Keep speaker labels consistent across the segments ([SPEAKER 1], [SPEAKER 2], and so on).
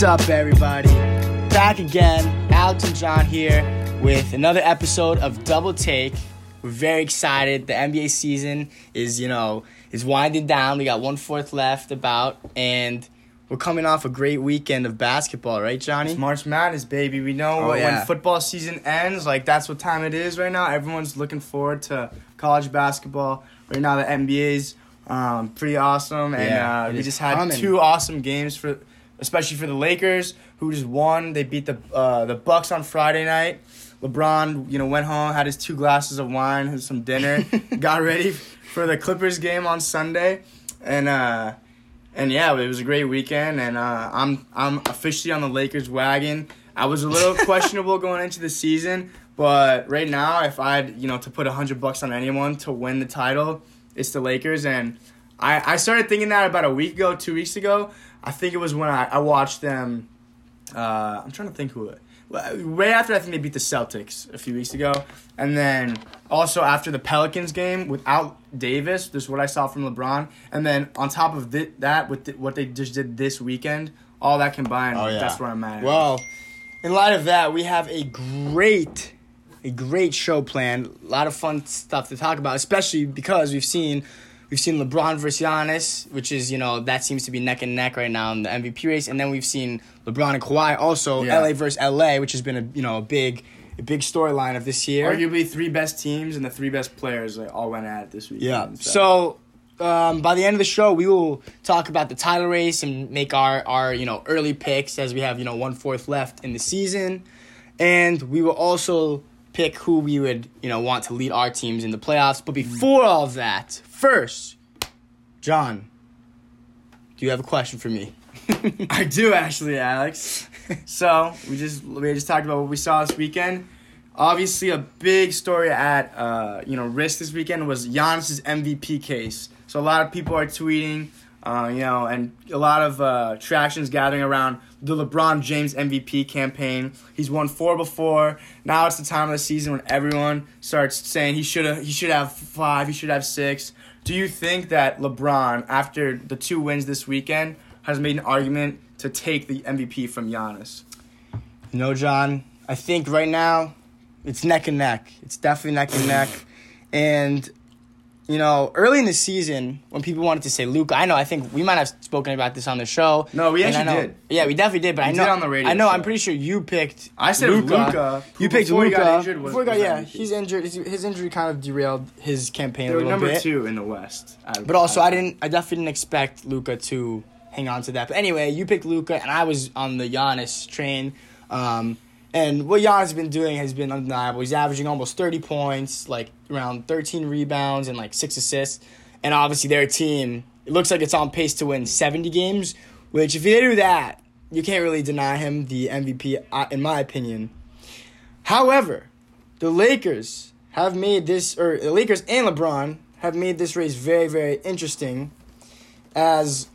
[SPEAKER 1] What's up, everybody? Back again, Alex and John here with another episode of Double Take. We're very excited. The NBA season is, you know, is winding down. We got one fourth left about, and we're coming off a great weekend of basketball, right, Johnny?
[SPEAKER 2] It's March Madness, baby. We know
[SPEAKER 1] Oh,
[SPEAKER 2] when
[SPEAKER 1] yeah.
[SPEAKER 2] football season ends, like that's what time it is right now. Everyone's looking forward to college basketball. Right now, the NBA's um, pretty awesome, and
[SPEAKER 1] Yeah,
[SPEAKER 2] uh, we just had
[SPEAKER 1] coming.
[SPEAKER 2] two awesome games for, especially for the Lakers, who just won. They beat the uh, the Bucks on Friday night. LeBron, you know, went home, had his two glasses of wine, had some dinner, got ready for the Clippers game on Sunday, and. uh and yeah, it was a great weekend, and uh, I'm I'm officially on the Lakers wagon. I was a little questionable going into the season, but right now, if I had you know to put a hundred bucks on anyone to win the title, it's the Lakers. And I I started thinking that about a week ago, two weeks ago. I think it was when I, I watched them. Uh, I'm trying to think who it. Right after I think they beat the Celtics a few weeks ago, and then also after the Pelicans game without Davis, this is what I saw from LeBron, and then on top of thi- that, with th- what they just did this weekend, all that combined,
[SPEAKER 1] Oh, yeah.
[SPEAKER 2] that's where I'm at.
[SPEAKER 1] Well, in light of that, we have a great, a great show planned. A lot of fun stuff to talk about, especially because we've seen, we've seen LeBron versus Giannis, which is you know that seems to be neck and neck right now in the MVP race, and then we've seen LeBron and Kawhi also
[SPEAKER 2] Yeah.
[SPEAKER 1] LA versus LA, which has been a you know a big, a big storyline of this year.
[SPEAKER 2] arguably three best teams and the three best players like, all went at it this week.
[SPEAKER 1] Yeah. So um, by the end of the show, we will talk about the title race and make our our you know early picks as we have you know one fourth left in the season, and we will also pick who we would you know want to lead our teams in the playoffs. But before all of that, first, John, do you have a question for me?
[SPEAKER 2] I do actually, Alex. so we just we just talked about what we saw this weekend. Obviously, a big story at uh, you know risk this weekend was Giannis's MVP case. So a lot of people are tweeting, uh, you know, and a lot of uh, tractions gathering around the LeBron James MVP campaign. He's won four before. Now it's the time of the season when everyone starts saying he should have he should have five, he should have six. Do you think that LeBron, after the two wins this weekend, has made an argument to take the MVP from Giannis?
[SPEAKER 1] You know, John, I think right now it's neck and neck. It's definitely neck and neck. And, you know, early in the season, when people wanted to say Luka, I know, I think we might have spoken about this on the show.
[SPEAKER 2] No, we
[SPEAKER 1] And I
[SPEAKER 2] actually
[SPEAKER 1] know-
[SPEAKER 2] did.
[SPEAKER 1] Yeah, we definitely did, but I know.
[SPEAKER 2] did on the radio
[SPEAKER 1] I know, I'm pretty sure you picked.
[SPEAKER 2] I said Luka,
[SPEAKER 1] You
[SPEAKER 2] who
[SPEAKER 1] picked
[SPEAKER 2] before he
[SPEAKER 1] Luka.
[SPEAKER 2] got injured was-
[SPEAKER 1] before he got,
[SPEAKER 2] was
[SPEAKER 1] yeah,
[SPEAKER 2] MVP.
[SPEAKER 1] he's injured. His, his injury kind of derailed his campaign
[SPEAKER 2] They
[SPEAKER 1] a
[SPEAKER 2] were
[SPEAKER 1] little
[SPEAKER 2] number
[SPEAKER 1] bit.
[SPEAKER 2] two in the West. out of-
[SPEAKER 1] But also, I didn't. I definitely didn't expect Luka to hang on to that. But anyway, you picked Luka, and I was on the Giannis train. Um, and what Giannis has been doing has been undeniable. He's averaging almost thirty points, like around thirteen rebounds and like six assists. And obviously, their team it looks like it's on pace to win seventy games. Which, if they do that, you can't really deny him the MVP, in my opinion. However, the Lakers have made this, or the Lakers and LeBron have made this race very, very interesting, as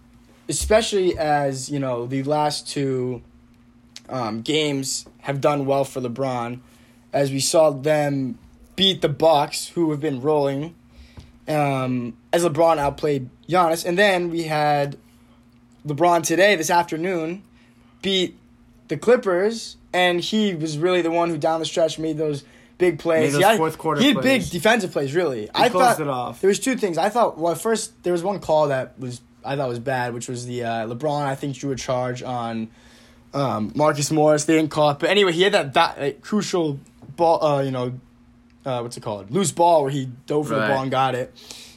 [SPEAKER 1] especially as you know the last two um, games have done well for LeBron, as we saw them beat the Bucks, who have been rolling, um, as LeBron outplayed Giannis, and then we had LeBron today, this afternoon, beat the Clippers, and he was really the one who down the stretch made those big plays.
[SPEAKER 2] those
[SPEAKER 1] He had-
[SPEAKER 2] fourth quarter
[SPEAKER 1] He had
[SPEAKER 2] plays.
[SPEAKER 1] big defensive plays, really. I
[SPEAKER 2] closed
[SPEAKER 1] thought
[SPEAKER 2] it off.
[SPEAKER 1] there was two things. I thought well, first there was one call that was I thought was bad, which was the uh, LeBron. I think drew a charge on um, Marcus Morris. They didn't call it, but anyway, he had that, that like, crucial ball. Uh, you know, uh, what's it called? Loose ball where he dove for the ball and got it.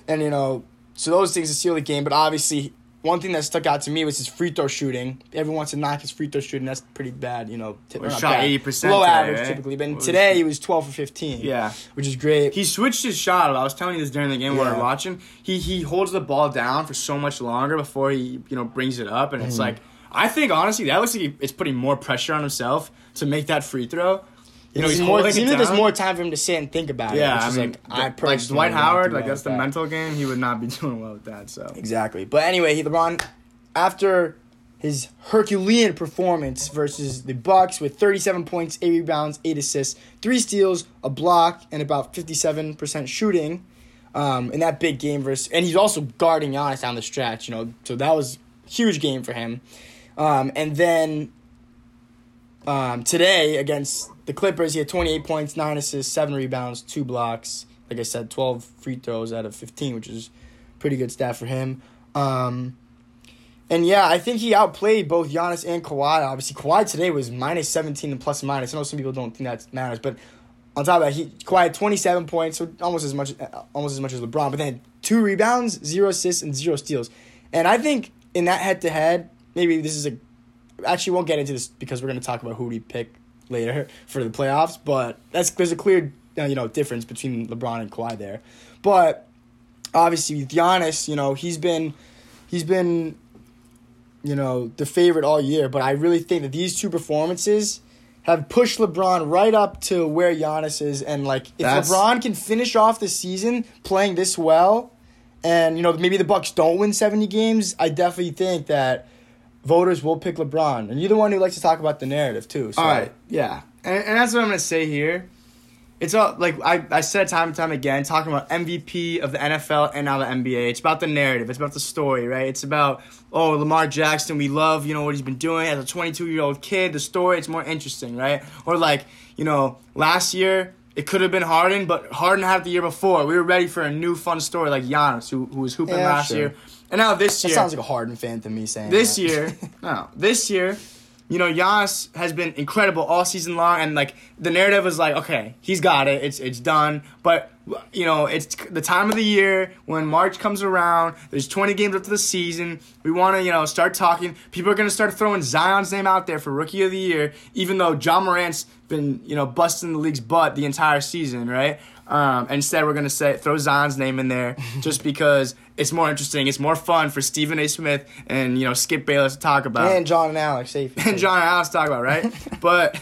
[SPEAKER 1] And you know, so those things to seal the game. But obviously, one thing that stuck out to me was his free throw shooting. Everyone wants to knock his free throw shooting. That's pretty bad. You know, t-
[SPEAKER 2] Well, shot
[SPEAKER 1] bad.
[SPEAKER 2] 80%
[SPEAKER 1] low
[SPEAKER 2] today,
[SPEAKER 1] average
[SPEAKER 2] right?
[SPEAKER 1] typically. But today
[SPEAKER 2] he-
[SPEAKER 1] was twelve for fifteen.
[SPEAKER 2] Yeah.
[SPEAKER 1] which is great.
[SPEAKER 2] He switched his shot. I was telling you this during the game while we
[SPEAKER 1] Yeah.
[SPEAKER 2] were watching. He he holds the ball down for so much longer before he you know brings it up, and
[SPEAKER 1] Mm-hmm.
[SPEAKER 2] it's like I think honestly that looks like he, it's putting more pressure on himself to make that free throw. You know, he's
[SPEAKER 1] more,
[SPEAKER 2] it
[SPEAKER 1] like there's more time for him to sit and think about it.
[SPEAKER 2] Yeah, I mean,
[SPEAKER 1] like, I
[SPEAKER 2] like Dwight Howard, like that's the
[SPEAKER 1] that.
[SPEAKER 2] mental game. He would not be doing well with that. So
[SPEAKER 1] Exactly. But anyway, he LeBron after his Herculean performance versus the Bucks with 37 points, 8 rebounds, 8 assists, 3 steals, a block, and about 57% shooting um, in that big game versus and he's also guarding Giannis down the stretch, you know. So that was a huge game for him. Um, and then um, today against the Clippers, he had 28 points, 9 assists, 7 rebounds, 2 blocks. Like I said, 12 free throws out of 15, which is pretty good stat for him. Um, and yeah, I think he outplayed both Giannis and Kawhi. Obviously, Kawhi today was minus 17 and plus minus. I know some people don't think that matters, but on top of that, he Kawhi had 27 points, so almost as much almost as much as LeBron, but then two rebounds, zero assists, and zero steals. And I think in that head to head, maybe this is a actually won't get into this because we're going to talk about who we pick later for the playoffs. But that's there's a clear uh, you know difference between LeBron and Kawhi there. But obviously with Giannis, you know he's been he's been you know the favorite all year. But I really think that these two performances have pushed LeBron right up to where Giannis is, and like if
[SPEAKER 2] That's-
[SPEAKER 1] LeBron can finish off the season playing this well. And you know maybe the Bucks don't win seventy games. I definitely think that voters will pick LeBron, and you're the one who likes to talk about the narrative too. So.
[SPEAKER 2] All right, yeah, and, and that's what I'm gonna say here. It's all like I, I said time and time again, talking about MVP of the NFL and now the NBA. It's about the narrative. It's about the story, right? It's about oh Lamar Jackson. We love you know what he's been doing as a 22 year old kid. The story it's more interesting, right? Or like you know last year it could have been Harden, but Harden had it the year before. We were ready for a new fun story like Giannis, who who was hooping
[SPEAKER 1] Yeah,
[SPEAKER 2] last
[SPEAKER 1] sure.
[SPEAKER 2] year, and now this
[SPEAKER 1] That
[SPEAKER 2] year
[SPEAKER 1] sounds like a Harden fan to me saying
[SPEAKER 2] this
[SPEAKER 1] that.
[SPEAKER 2] year, no, this year, you know, Giannis has been incredible all season long, and like the narrative is like, okay, he's got it, it's it's done. But you know, it's the time of the year when March comes around. There's 20 games up to the season. We want to you know start talking. People are gonna start throwing Zion's name out there for Rookie of the Year, even though Ja Morant's been you know busting the league's butt the entire season, right? Um, instead, we're gonna say throw Zion's name in there just because it's more interesting. It's more fun for Stephen A. Smith and you know Skip Bayless to talk about
[SPEAKER 1] and John and Alex safe.
[SPEAKER 2] and John and Alex to talk about, right? but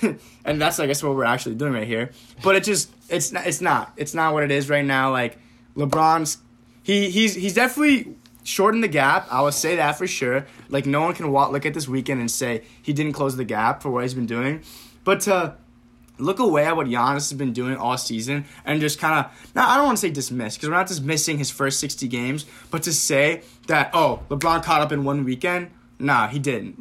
[SPEAKER 2] and that's I guess what we're actually doing right here. But it just it's not, it's not it's not what it is right now. Like LeBron's he he's he's definitely shortened the gap. I will say that for sure. Like no one can walk, look at this weekend and say he didn't close the gap for what he's been doing. But to look away at what Giannis has been doing all season and just kind of now I don't want to say dismiss because we're not dismissing his first 60 games, but to say that oh LeBron caught up in one weekend, nah he didn't.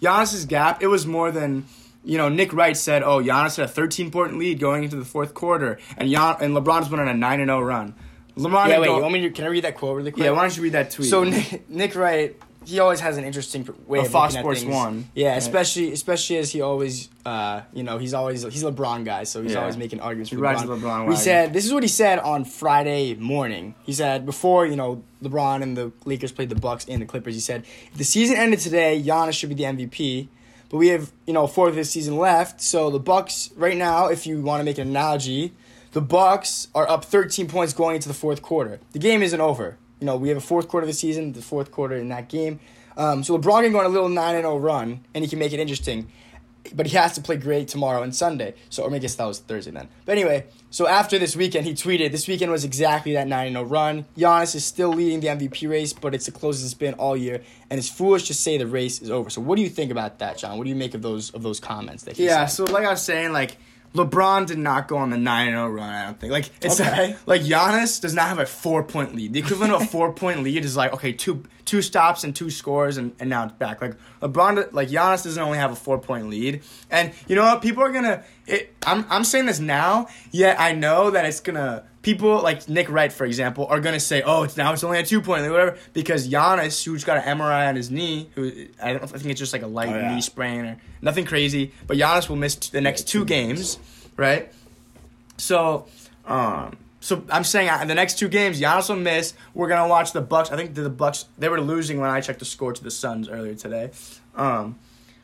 [SPEAKER 2] Giannis's gap it was more than you know Nick Wright said oh Giannis had a 13 point lead going into the fourth quarter and Gian, and LeBron's been on a 9 and 0 run. LeBron
[SPEAKER 1] yeah, wait.
[SPEAKER 2] go-
[SPEAKER 1] You want me to, can I read that quote really quick?
[SPEAKER 2] yeah why don't you read that tweet?
[SPEAKER 1] So Nick, Nick Wright, he always has an interesting way
[SPEAKER 2] Of
[SPEAKER 1] of
[SPEAKER 2] Fox Sports
[SPEAKER 1] things.
[SPEAKER 2] One.
[SPEAKER 1] Yeah,
[SPEAKER 2] Right.
[SPEAKER 1] especially especially as he always, uh, you know, he's always he's a LeBron guy, so he's
[SPEAKER 2] Yeah.
[SPEAKER 1] always making arguments for
[SPEAKER 2] He rides
[SPEAKER 1] LeBron.
[SPEAKER 2] LeBron
[SPEAKER 1] he
[SPEAKER 2] wagon.
[SPEAKER 1] said this is what he said on Friday morning. He said before you know LeBron and the Lakers played the Bucks and the Clippers. He said if the season ended today, Giannis should be the MVP. But we have you know fourth of the season left, so the Bucks right now, if you want to make an analogy, the Bucks are up 13 points going into the fourth quarter. The game isn't over. You know, we have a fourth quarter of the season, the fourth quarter in that game. Um, so LeBron can go on a little 9 0 run, and he can make it interesting. But he has to play great tomorrow and Sunday. So, or I guess that was Thursday then. But anyway, so after this weekend, he tweeted, This weekend was exactly that 9 0 run. Giannis is still leading the MVP race, but it's the closest it's been all year, and it's foolish to say the race is over. So, what do you think about that, John? What do you make of those of those comments that he
[SPEAKER 2] Yeah,
[SPEAKER 1] said?
[SPEAKER 2] so like I was saying, like LeBron did not go on the 9 0 run, I don't think. Like it's
[SPEAKER 1] Okay.
[SPEAKER 2] like Giannis does not have a four point lead. The equivalent of a four point lead is like, okay, two two stops and two scores and, and now it's back. Like LeBron like Giannis doesn't only have a four point lead. And you know what? People are gonna it I'm I'm saying this now, yet I know that it's gonna people like Nick Wright, for example, are gonna say, "Oh, it's now it's only a two point lead, whatever," because Giannis, who's got an MRI on his knee, who I don't I think it's just like a light
[SPEAKER 1] Oh, yeah.
[SPEAKER 2] knee sprain or nothing crazy, but Giannis will miss t- the next two games, right? So, um, so I'm saying uh, the next two games, Giannis will miss. We're gonna watch the Bucks. I think the Bucks they were losing when I checked the score to the Suns earlier today. Um,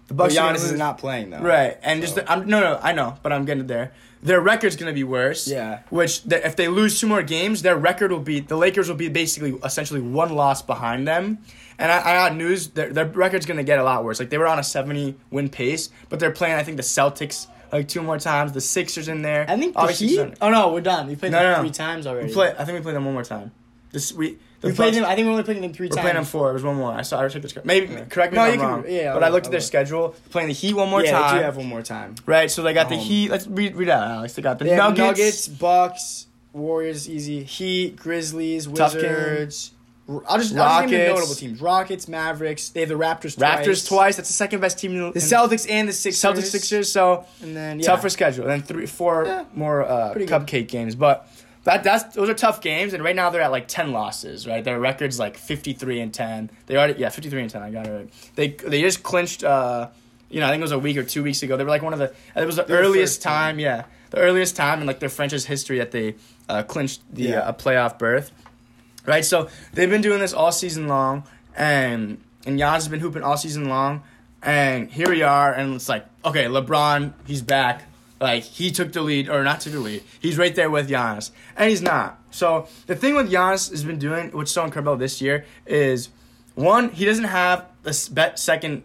[SPEAKER 2] the Bucks are gonna
[SPEAKER 1] Giannis is not playing, though.
[SPEAKER 2] Right, and just the, I'm no no I know, but I'm getting there. Their record's gonna be worse.
[SPEAKER 1] Yeah.
[SPEAKER 2] Which the, if they lose two more games, their record will be the Lakers will be basically essentially one loss behind them. And I, I got news their their record's gonna get a lot worse. Like they were on a 70 win pace, but they're playing I think the Celtics like two more times. The Sixers in there.
[SPEAKER 1] I think the
[SPEAKER 2] Obviously,
[SPEAKER 1] Heat. Oh no, we're done. We played
[SPEAKER 2] No,
[SPEAKER 1] them
[SPEAKER 2] no, no.
[SPEAKER 1] three times already.
[SPEAKER 2] We play. I think we played them one more time. This we. The
[SPEAKER 1] We played them. I think we only played them three
[SPEAKER 2] We're
[SPEAKER 1] times.
[SPEAKER 2] playing them four. It was one more. I saw. I the schedule. Maybe correct me
[SPEAKER 1] No,
[SPEAKER 2] if I'm
[SPEAKER 1] can-
[SPEAKER 2] wrong.
[SPEAKER 1] yeah,
[SPEAKER 2] but I looked at their schedule. Playing the Heat one more
[SPEAKER 1] yeah,
[SPEAKER 2] time.
[SPEAKER 1] they do have one more time.
[SPEAKER 2] Right, so they got the
[SPEAKER 1] Um,
[SPEAKER 2] Heat. Let's read, read out, Alex. They got the
[SPEAKER 1] They
[SPEAKER 2] Nuggets.
[SPEAKER 1] Nuggets, Bucks, Warriors, easy. Heat, Grizzlies. Wizards, I'll just I'll just name the
[SPEAKER 2] Rockets.
[SPEAKER 1] notable teams: Rockets, Mavericks. They have the Raptors. Twice.
[SPEAKER 2] Raptors twice. That's the second best team. In
[SPEAKER 1] The Celtics and the Sixers.
[SPEAKER 2] Celtics, Sixers. So
[SPEAKER 1] And then yeah.
[SPEAKER 2] tougher schedule. And then three, four
[SPEAKER 1] Yeah.
[SPEAKER 2] more uh,
[SPEAKER 1] Pretty good.
[SPEAKER 2] cupcake games. But that that's those are tough games. And right now they're at like ten losses. Right, their record's like fifty three and ten. They already yeah fifty three and ten. I got it right. They they just clinched. Uh, you know, I think it was a week or two weeks ago. They were like one of the. It was the
[SPEAKER 1] They
[SPEAKER 2] earliest time. Yeah, the earliest time in like their franchise history that they uh, clinched the
[SPEAKER 1] Yeah.
[SPEAKER 2] uh, playoff berth. Right, so they've been doing this all season long, and and Giannis has been hooping all season long, and here we are, and it's like, okay, LeBron, he's back, like he took the lead or not took the lead, he's right there with Giannis, and he's not. So the thing with Giannis has been doing, what's so incredible this year, is one, he doesn't have bet- second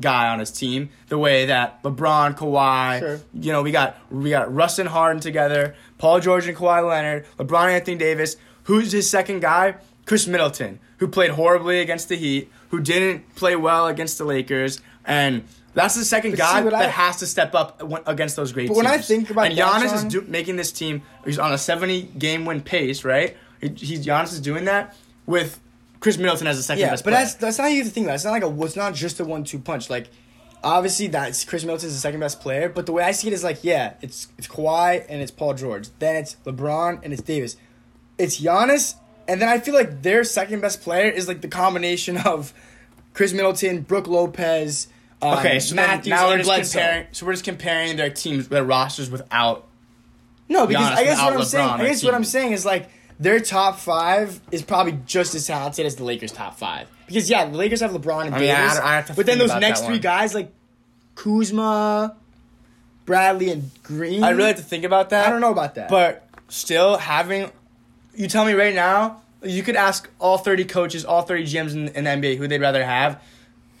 [SPEAKER 2] guy on his team the way that LeBron, Kawhi,
[SPEAKER 1] Sure.
[SPEAKER 2] you know, we got we got Russ and Harden together, Paul George and Kawhi Leonard, LeBron Anthony Davis. Who's his second guy? Khris Middleton, who played horribly against the Heat, who didn't play well against the Lakers, and that's the second
[SPEAKER 1] But
[SPEAKER 2] guy that
[SPEAKER 1] I-
[SPEAKER 2] has to step up against those great
[SPEAKER 1] But
[SPEAKER 2] teams.
[SPEAKER 1] when I think about
[SPEAKER 2] and Giannis is do, making this team. He's on a seventy game win pace, right? He, he's Giannis is doing that with Khris Middleton as the second
[SPEAKER 1] Yeah,
[SPEAKER 2] best.
[SPEAKER 1] but
[SPEAKER 2] player.
[SPEAKER 1] that's that's not even the thing. That's not like a. It's not just a one-two punch. Like, obviously, that's Khris Middleton's the second best player. But the way I see it is like, yeah, it's it's Kawhi and it's Paul George. Then it's LeBron and it's Davis. It's Giannis, and then I feel like their second best player is like the combination of Khris Middleton, Brook Lopez. Um,
[SPEAKER 2] Okay, so
[SPEAKER 1] Matthews,
[SPEAKER 2] now we're just
[SPEAKER 1] Bledsoe.
[SPEAKER 2] comparing. So we're just comparing their teams, their rosters without.
[SPEAKER 1] No, because
[SPEAKER 2] Giannis
[SPEAKER 1] I guess what I'm saying, I guess what. I'm saying is like their top five is probably just as talented as the Lakers' top five. Because yeah, the Lakers have LeBron and
[SPEAKER 2] I mean,
[SPEAKER 1] Davis,
[SPEAKER 2] I have to
[SPEAKER 1] but then those next three
[SPEAKER 2] one.
[SPEAKER 1] guys like Kuzma, Bradley, and Green.
[SPEAKER 2] I really have to think about that.
[SPEAKER 1] I don't know about that,
[SPEAKER 2] But still having, you tell me right now, you could ask all 30 coaches, all 30 GMs in, in the NBA who they'd rather have,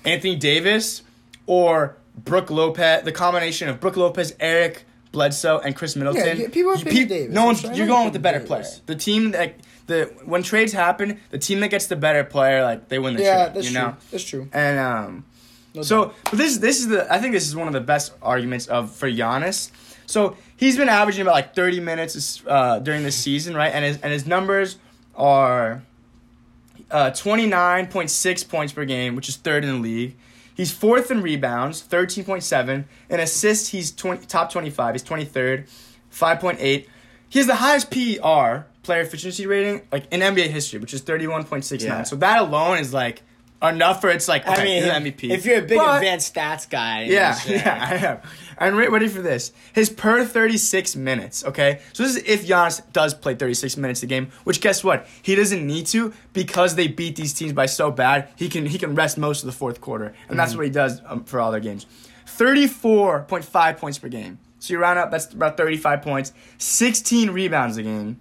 [SPEAKER 2] Anthony Davis or Brook Lopez. The combination of Brook Lopez, Eric Bledsoe, and Khris Middleton.
[SPEAKER 1] Yeah, people are picking
[SPEAKER 2] pe-
[SPEAKER 1] Davis.
[SPEAKER 2] No one's. You're going with the better player. The team that the when trades happen, the team that gets the better player, like they win the
[SPEAKER 1] yeah,
[SPEAKER 2] trade.
[SPEAKER 1] that's
[SPEAKER 2] you
[SPEAKER 1] true.
[SPEAKER 2] know.
[SPEAKER 1] That's true.
[SPEAKER 2] And um,
[SPEAKER 1] No
[SPEAKER 2] so
[SPEAKER 1] doubt.
[SPEAKER 2] but this this is the I think this is one of the best arguments of for Giannis. So he's been averaging about like thirty minutes uh, during this season, right? And his and his numbers are uh, twenty nine point six points per game, which is third in the league. He's fourth in rebounds, thirteen point seven. In assists, he's 20, top twenty five. He's twenty third, five point eight. He has the highest PER player efficiency rating like in NBA history, which is thirty one point six nine.
[SPEAKER 1] Yeah.
[SPEAKER 2] So that alone is like enough for it's like
[SPEAKER 1] I mean,
[SPEAKER 2] MVP.
[SPEAKER 1] if you're a big
[SPEAKER 2] But-
[SPEAKER 1] advanced stats guy,
[SPEAKER 2] yeah,
[SPEAKER 1] it's,
[SPEAKER 2] yeah, I am. And re- ready for this. His per 36 minutes, okay? So this is if Giannis does play 36 minutes a game, which guess what? He doesn't need to because they beat these teams by so bad. He can he can rest most of the fourth quarter. And that's what he does um, for all their games. 34.5 points per game. So you round up, that's about 35 points. 16 rebounds a game.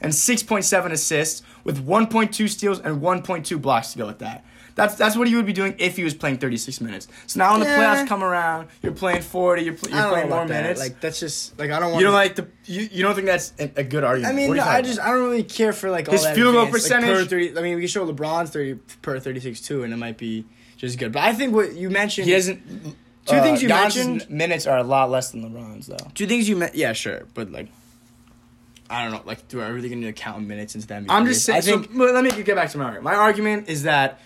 [SPEAKER 2] And 6.7 assists with 1.2 steals and 1.2 blocks to go with that. That's that's what he would be doing if he was playing 36 minutes. So now when the
[SPEAKER 1] Yeah.
[SPEAKER 2] playoffs come around, you're playing 40, you're, pl- you're playing more
[SPEAKER 1] that.
[SPEAKER 2] minutes.
[SPEAKER 1] Like that's just like I don't want.
[SPEAKER 2] you don't like the you, you don't think that's a, a good argument.
[SPEAKER 1] I mean, no, I just I don't really care for like all
[SPEAKER 2] His field goal
[SPEAKER 1] advanced, like, per
[SPEAKER 2] percentage-
[SPEAKER 1] 30, I mean, we can show LeBron's thirty per thirty six too, and it might be just good. But I think what you mentioned,
[SPEAKER 2] he hasn't.
[SPEAKER 1] Two things uh, you
[SPEAKER 2] Giannis's
[SPEAKER 1] mentioned-
[SPEAKER 2] minutes are a lot less than LeBron's though.
[SPEAKER 1] two things you meant. Yeah, sure, but like, I don't know. Like, do I really gonna count minutes into that?
[SPEAKER 2] I'm just saying.
[SPEAKER 1] I think.
[SPEAKER 2] so, let me get back to my argument. My argument is that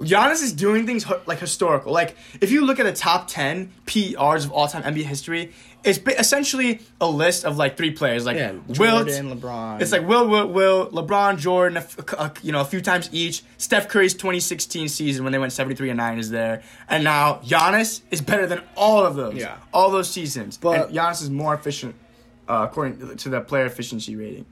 [SPEAKER 2] Giannis is doing things like historical. Like if you look at the top ten PRs of all time NBA history, it's essentially a list of like three players, like
[SPEAKER 1] yeah,
[SPEAKER 2] Wilt.
[SPEAKER 1] Jordan, LeBron.
[SPEAKER 2] It's like Will, Will, Will, LeBron, Jordan, a a- you know, a few times each. Steph Curry's 2016 season when they went 73 and nine is there, and now Giannis is better than all of those.
[SPEAKER 1] Yeah.
[SPEAKER 2] all those seasons.
[SPEAKER 1] But-
[SPEAKER 2] and Giannis is more efficient uh, according to the player efficiency rating.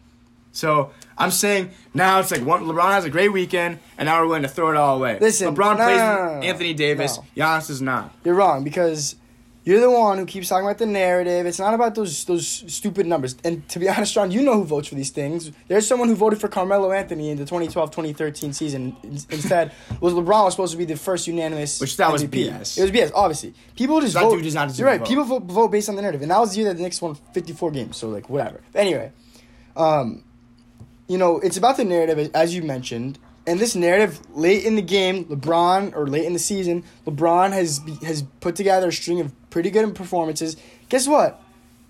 [SPEAKER 2] So I'm saying now it's like one, LeBron has a great weekend, and now we're willing to throw it all away.
[SPEAKER 1] Listen,
[SPEAKER 2] LeBron
[SPEAKER 1] no,
[SPEAKER 2] plays
[SPEAKER 1] no, no.
[SPEAKER 2] Anthony Davis.
[SPEAKER 1] No.
[SPEAKER 2] Giannis is not.
[SPEAKER 1] You're wrong because you're the one who keeps talking about the narrative. It's not about those those stupid numbers. And to be honest, John, you know who votes for these things. There's someone who voted for Carmelo Anthony in the 2012-2013 season. Instead, was LeBron was supposed to be the first unanimous.
[SPEAKER 2] Which that was
[SPEAKER 1] MVP.
[SPEAKER 2] BS.
[SPEAKER 1] It was BS. Obviously, people just
[SPEAKER 2] That
[SPEAKER 1] vote.
[SPEAKER 2] dude not
[SPEAKER 1] You're right.
[SPEAKER 2] vote.
[SPEAKER 1] People vote, vote based on the narrative, and that was the year that the Knicks won 54 games. So like whatever. Anyway, um, you know, it's about the narrative as you mentioned. And this narrative, late in the game, LeBron or late in the season, LeBron has has put together a string of pretty good performances. Guess what?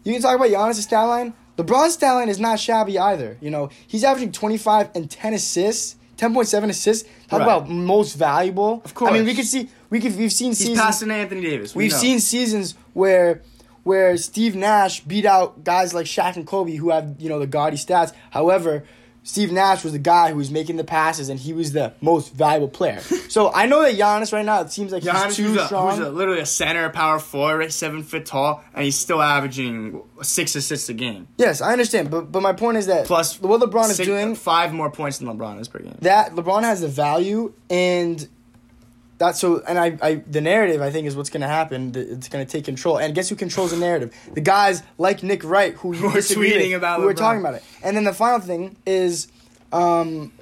[SPEAKER 1] You can talk about Giannis' stat line. LeBron's stat line is not shabby either. You know, he's averaging 25 and 10 assists, ten point seven assists. Talk
[SPEAKER 2] Right.
[SPEAKER 1] about most valuable.
[SPEAKER 2] Of course.
[SPEAKER 1] I mean, we could see we could we've seen
[SPEAKER 2] He's
[SPEAKER 1] seasons.
[SPEAKER 2] passing Anthony Davis. We
[SPEAKER 1] We've
[SPEAKER 2] know.
[SPEAKER 1] seen seasons where where Steve Nash beat out guys like Shaq and Kobe who have you know the gaudy stats. However, Steve Nash was the guy who was making the passes and he was the most valuable player. so I know that Giannis right now it seems like
[SPEAKER 2] Giannis,
[SPEAKER 1] he's too
[SPEAKER 2] who's, a,
[SPEAKER 1] strong.
[SPEAKER 2] who's a, literally a center, power forward, right, seven foot tall, and he's still averaging six assists a game.
[SPEAKER 1] yes, I understand, but but my point is that
[SPEAKER 2] Plus,
[SPEAKER 1] what LeBron is doing
[SPEAKER 2] five more points than LeBron is per game.
[SPEAKER 1] that LeBron has the value and that's so and I, I the narrative I think is what's gonna happen. It's gonna take control. And guess who controls the narrative? The guys like Nick Wright who you
[SPEAKER 2] Who are tweeting
[SPEAKER 1] with,
[SPEAKER 2] about
[SPEAKER 1] who
[SPEAKER 2] LeBron.
[SPEAKER 1] talking about it. And then the final thing is um,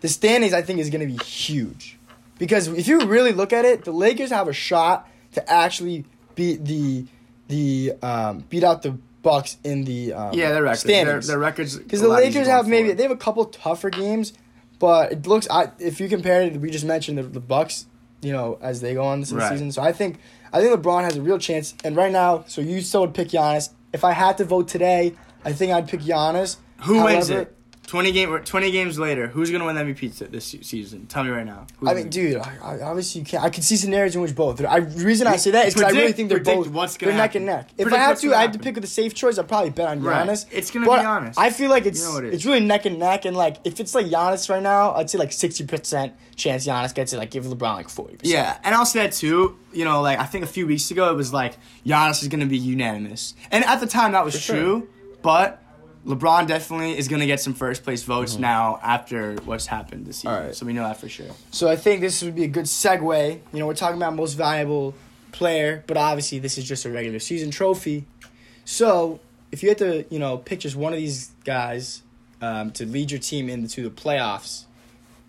[SPEAKER 1] the standings I think is gonna be huge. Because if you really look at it, the Lakers have a shot to actually beat the the um, beat out the Bucks in the um,
[SPEAKER 2] Yeah, their records. Their, their records.
[SPEAKER 1] Because the Lakers have maybe they have a couple tougher games, but it looks I if you compare it, we just mentioned the, the Bucks, you know, as they go on this
[SPEAKER 2] Right.
[SPEAKER 1] season. So I think I think LeBron has a real chance. And right now, so you still would pick Giannis. If I had to vote today, I think I'd pick Giannis.
[SPEAKER 2] Who wins it? Twenty game. Twenty games later, who's gonna win the MVP this season? Tell me right now. Who's
[SPEAKER 1] I mean, dude, I, I, obviously you can't. I could see scenarios in which both. I, the reason I say that is because I really think they're both.
[SPEAKER 2] what's
[SPEAKER 1] they're
[SPEAKER 2] gonna
[SPEAKER 1] neck and neck. If
[SPEAKER 2] Predict
[SPEAKER 1] I had to, I had to pick with the safe choice. I'd probably bet on
[SPEAKER 2] Right.
[SPEAKER 1] Giannis.
[SPEAKER 2] It's gonna
[SPEAKER 1] but
[SPEAKER 2] be honest.
[SPEAKER 1] I feel like it's
[SPEAKER 2] You know it
[SPEAKER 1] it's really neck and neck. And like if it's like Giannis right now, I'd say like sixty percent chance Giannis gets it. Like give LeBron like forty percent.
[SPEAKER 2] Yeah, and I'll say that too. You know, like I think a few weeks ago it was like Giannis is gonna be unanimous, and at the time that was
[SPEAKER 1] For sure.
[SPEAKER 2] true. But LeBron definitely is gonna get some first place votes now after what's happened this season.
[SPEAKER 1] Mm-hmm.
[SPEAKER 2] So we know that for sure.
[SPEAKER 1] So I think this would be a good segue. You know, we're talking about most valuable player, but obviously this is just a regular season trophy. So if you had to, you know, pick just one of these guys um, to lead your team into the playoffs,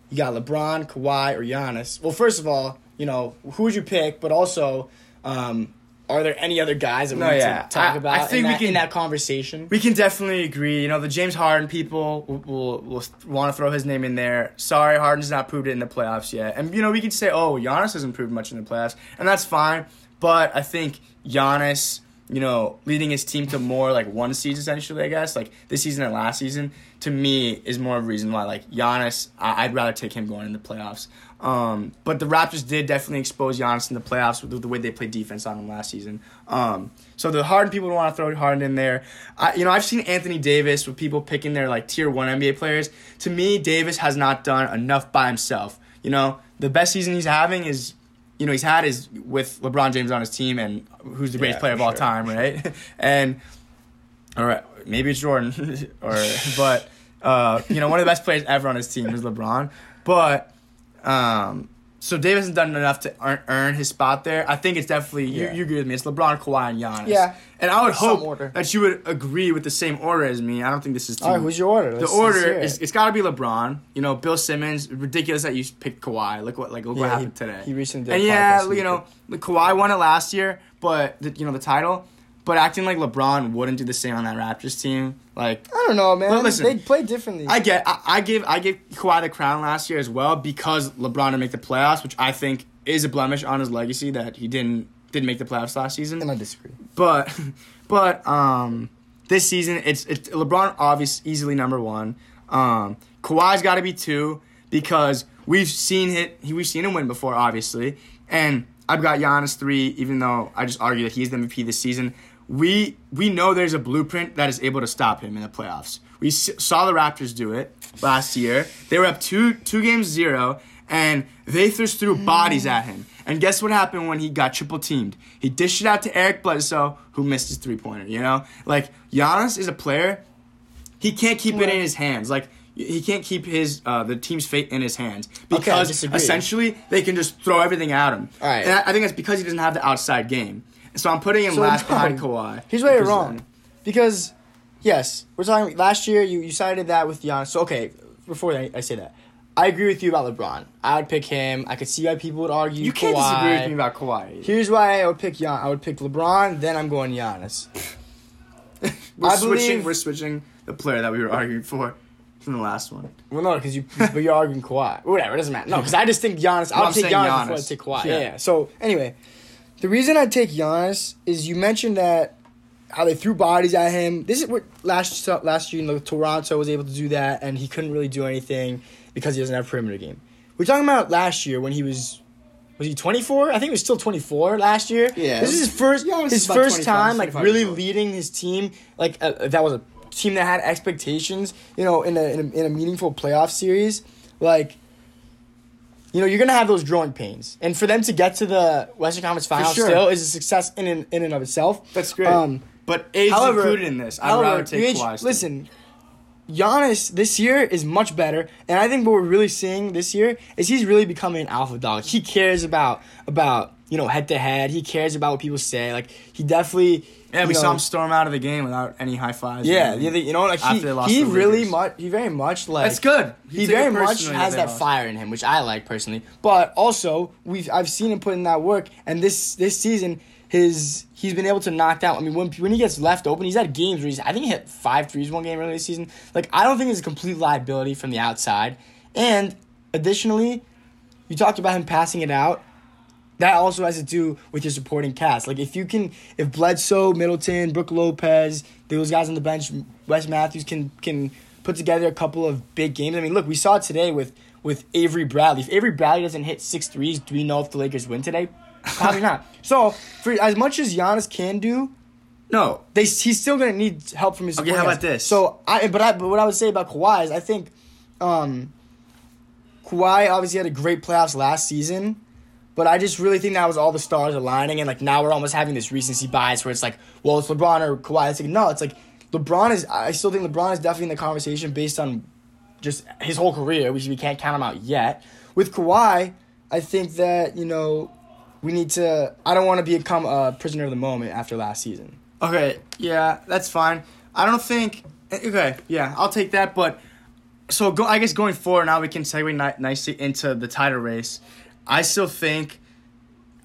[SPEAKER 1] you got LeBron, Kawhi, or Giannis. Well, first of all, you know, who would you pick? But also, um, are there any other guys that we
[SPEAKER 2] No,
[SPEAKER 1] need
[SPEAKER 2] yeah.
[SPEAKER 1] to talk
[SPEAKER 2] I-
[SPEAKER 1] about
[SPEAKER 2] I think
[SPEAKER 1] in,
[SPEAKER 2] we
[SPEAKER 1] that,
[SPEAKER 2] can-
[SPEAKER 1] in that conversation?
[SPEAKER 2] We can definitely agree. You know, the James Harden people will, will, will want to throw his name in there. Sorry, Harden's not proved it in the playoffs yet. And, you know, we can say, oh, Giannis hasn't proved much in the playoffs. And that's fine. But I think Giannis, you know, leading his team to more like one seed essentially, I guess, like this season and last season, to me is more of a reason why, like, Giannis, I- I'd rather take him going in the playoffs. Um, but the Raptors did definitely expose Giannis in the playoffs with the way they played defense on him last season. Um, so the Harden people don't want to throw Harden in there. I, you know, I've seen Anthony Davis with people picking their like tier one NBA players. To me, Davis has not done enough by himself. You know, the best season he's having is, you know, he's had is with LeBron James on his team and who's the greatest
[SPEAKER 1] Yeah,
[SPEAKER 2] player of all
[SPEAKER 1] sure.
[SPEAKER 2] time, right? and all right, maybe it's Jordan, or but uh, you know, one of the best players ever on his team is LeBron. But um, so Davis has done enough to earn, earn his spot there. I think it's definitely
[SPEAKER 1] Yeah.
[SPEAKER 2] you, you agree with me. It's LeBron, Kawhi, and Giannis.
[SPEAKER 1] Yeah.
[SPEAKER 2] and I would
[SPEAKER 1] Some
[SPEAKER 2] hope
[SPEAKER 1] order.
[SPEAKER 2] that you would agree with the same order as me. I don't think this is too.
[SPEAKER 1] All right, who's your order?
[SPEAKER 2] the
[SPEAKER 1] Let's-
[SPEAKER 2] order
[SPEAKER 1] let's
[SPEAKER 2] is
[SPEAKER 1] it.
[SPEAKER 2] it's got to be LeBron. You know, Bill Simmons. Ridiculous that you picked Kawhi. Look what like look what happened
[SPEAKER 1] he-
[SPEAKER 2] today.
[SPEAKER 1] he recently did
[SPEAKER 2] and yeah, you know, the Kawhi won it last year, but the, you know the title. But acting like LeBron wouldn't do the same on that Raptors team, like
[SPEAKER 1] I don't know, man.
[SPEAKER 2] Listen,
[SPEAKER 1] they play differently.
[SPEAKER 2] I get, I, I give, I give Kawhi the crown last year as well because LeBron didn't make the playoffs, which I think is a blemish on his legacy that he didn't didn't make the playoffs last season.
[SPEAKER 1] and I disagree.
[SPEAKER 2] But, but um, this season it's it's LeBron obvious easily number one. Um, Kawhi's got to be two because we've seen it. We've seen him win before, obviously, and I've got Giannis three. Even though I just argue that he's the MVP this season, we we know there's a blueprint that is able to stop him in the playoffs. We s- saw the Raptors do it last year. They were up two two games zero, and they just threw bodies at him. And guess what happened when he got triple teamed? He dished it out to Eric Bledsoe, who missed his three pointer. You know, like Giannis is a player. He can't keep it in his hands. Like he can't keep his uh, the team's fate in his hands because
[SPEAKER 1] disagree.
[SPEAKER 2] essentially they can just throw everything at him.
[SPEAKER 1] All right.
[SPEAKER 2] And I, I think that's because he doesn't have the outside game. So I'm putting him
[SPEAKER 1] So,
[SPEAKER 2] last
[SPEAKER 1] no.
[SPEAKER 2] behind Kawhi.
[SPEAKER 1] Here's where you're wrong.
[SPEAKER 2] uh,
[SPEAKER 1] Because, yes, we're talking. Last year, you, you cited that with Giannis. So, okay, before I, I say that, I agree with you about LeBron. I would pick him. I could see why people would argue.
[SPEAKER 2] You can't disagree with me about Kawhi.
[SPEAKER 1] Here's why I would pick Gian. I would pick LeBron. Then I'm going Giannis.
[SPEAKER 2] We're
[SPEAKER 1] I
[SPEAKER 2] switching.
[SPEAKER 1] believe-
[SPEAKER 2] We're switching the player that we were arguing for from the last one.
[SPEAKER 1] Well, no, because you, but you're arguing Kawhi. Whatever, it doesn't matter. No, because I just think Giannis. I'll
[SPEAKER 2] I'm
[SPEAKER 1] take
[SPEAKER 2] saying
[SPEAKER 1] Giannis, before I take Kawhi.
[SPEAKER 2] Yeah.
[SPEAKER 1] Yeah. yeah. So anyway, the reason I take Giannis is you mentioned that how they threw bodies at him. This is what last last year, you know, Toronto was able to do that, and he couldn't really do anything because he doesn't have a perimeter game. We're talking about last year when he was was he 24? I think he was still 24 last year.
[SPEAKER 2] Yeah.
[SPEAKER 1] This is his first
[SPEAKER 2] Yeah,
[SPEAKER 1] his first time like really leading his team like uh, that was a team that had expectations, you know, in a, in a in a meaningful playoff series. Like you know, you're gonna have those growing pains, and for them to get to the Western Conference Finals
[SPEAKER 2] sure.
[SPEAKER 1] still is a success in and, in and of itself.
[SPEAKER 2] That's great.
[SPEAKER 1] Um,
[SPEAKER 2] but age
[SPEAKER 1] however,
[SPEAKER 2] included in this. I'd
[SPEAKER 1] however,
[SPEAKER 2] rather take
[SPEAKER 1] age-
[SPEAKER 2] Kawhi.
[SPEAKER 1] Listen, Giannis this year is much better, and I think what we're really seeing this year is he's really becoming an alpha dog. He cares about about you know head to head. He cares about what people say. Like he definitely.
[SPEAKER 2] Yeah, we
[SPEAKER 1] know,
[SPEAKER 2] saw him storm out of the game without any high fives.
[SPEAKER 1] Yeah, yeah, you know, like he,
[SPEAKER 2] After they lost
[SPEAKER 1] he really much, he very much like
[SPEAKER 2] That's good.
[SPEAKER 1] He,
[SPEAKER 2] it
[SPEAKER 1] very much has that
[SPEAKER 2] lost.
[SPEAKER 1] fire in him, which I like personally. But also, we've I've seen him put in that work, and this this season, his he's been able to knock down. I mean, when when he gets left open, he's had games where he's I think he hit five threes one game earlier this season. Like I don't think it's a complete liability from the outside. And additionally, you talked about him passing it out. That also has to do with your supporting cast. Like if you can, if Bledsoe, Middleton, Brook Lopez, those guys on the bench, Wes Matthews can can put together a couple of big games. I mean, look, we saw it today with with Avery Bradley. If Avery Bradley doesn't hit six threes, do we know if the Lakers win today? Probably not. So for as much as Giannis can do,
[SPEAKER 2] No,
[SPEAKER 1] they he's still gonna need help from his.
[SPEAKER 2] Okay, how about this?
[SPEAKER 1] So I but I but what I would say about Kawhi is I think, um, Kawhi obviously had a great playoffs last season, but I just really think that was all the stars aligning and like now we're almost having this recency bias where it's like, well, it's LeBron or Kawhi. It's like no, it's like LeBron is. I still think LeBron is definitely in the conversation based on just his whole career, which we can't count him out yet. With Kawhi, I think that you know we need to. I don't want to become a prisoner of the moment after last season.
[SPEAKER 2] Okay, yeah, that's fine. I don't think. Okay, yeah, I'll take that. But so go. I guess going forward, now we can segue ni- nicely into the title race. I still think,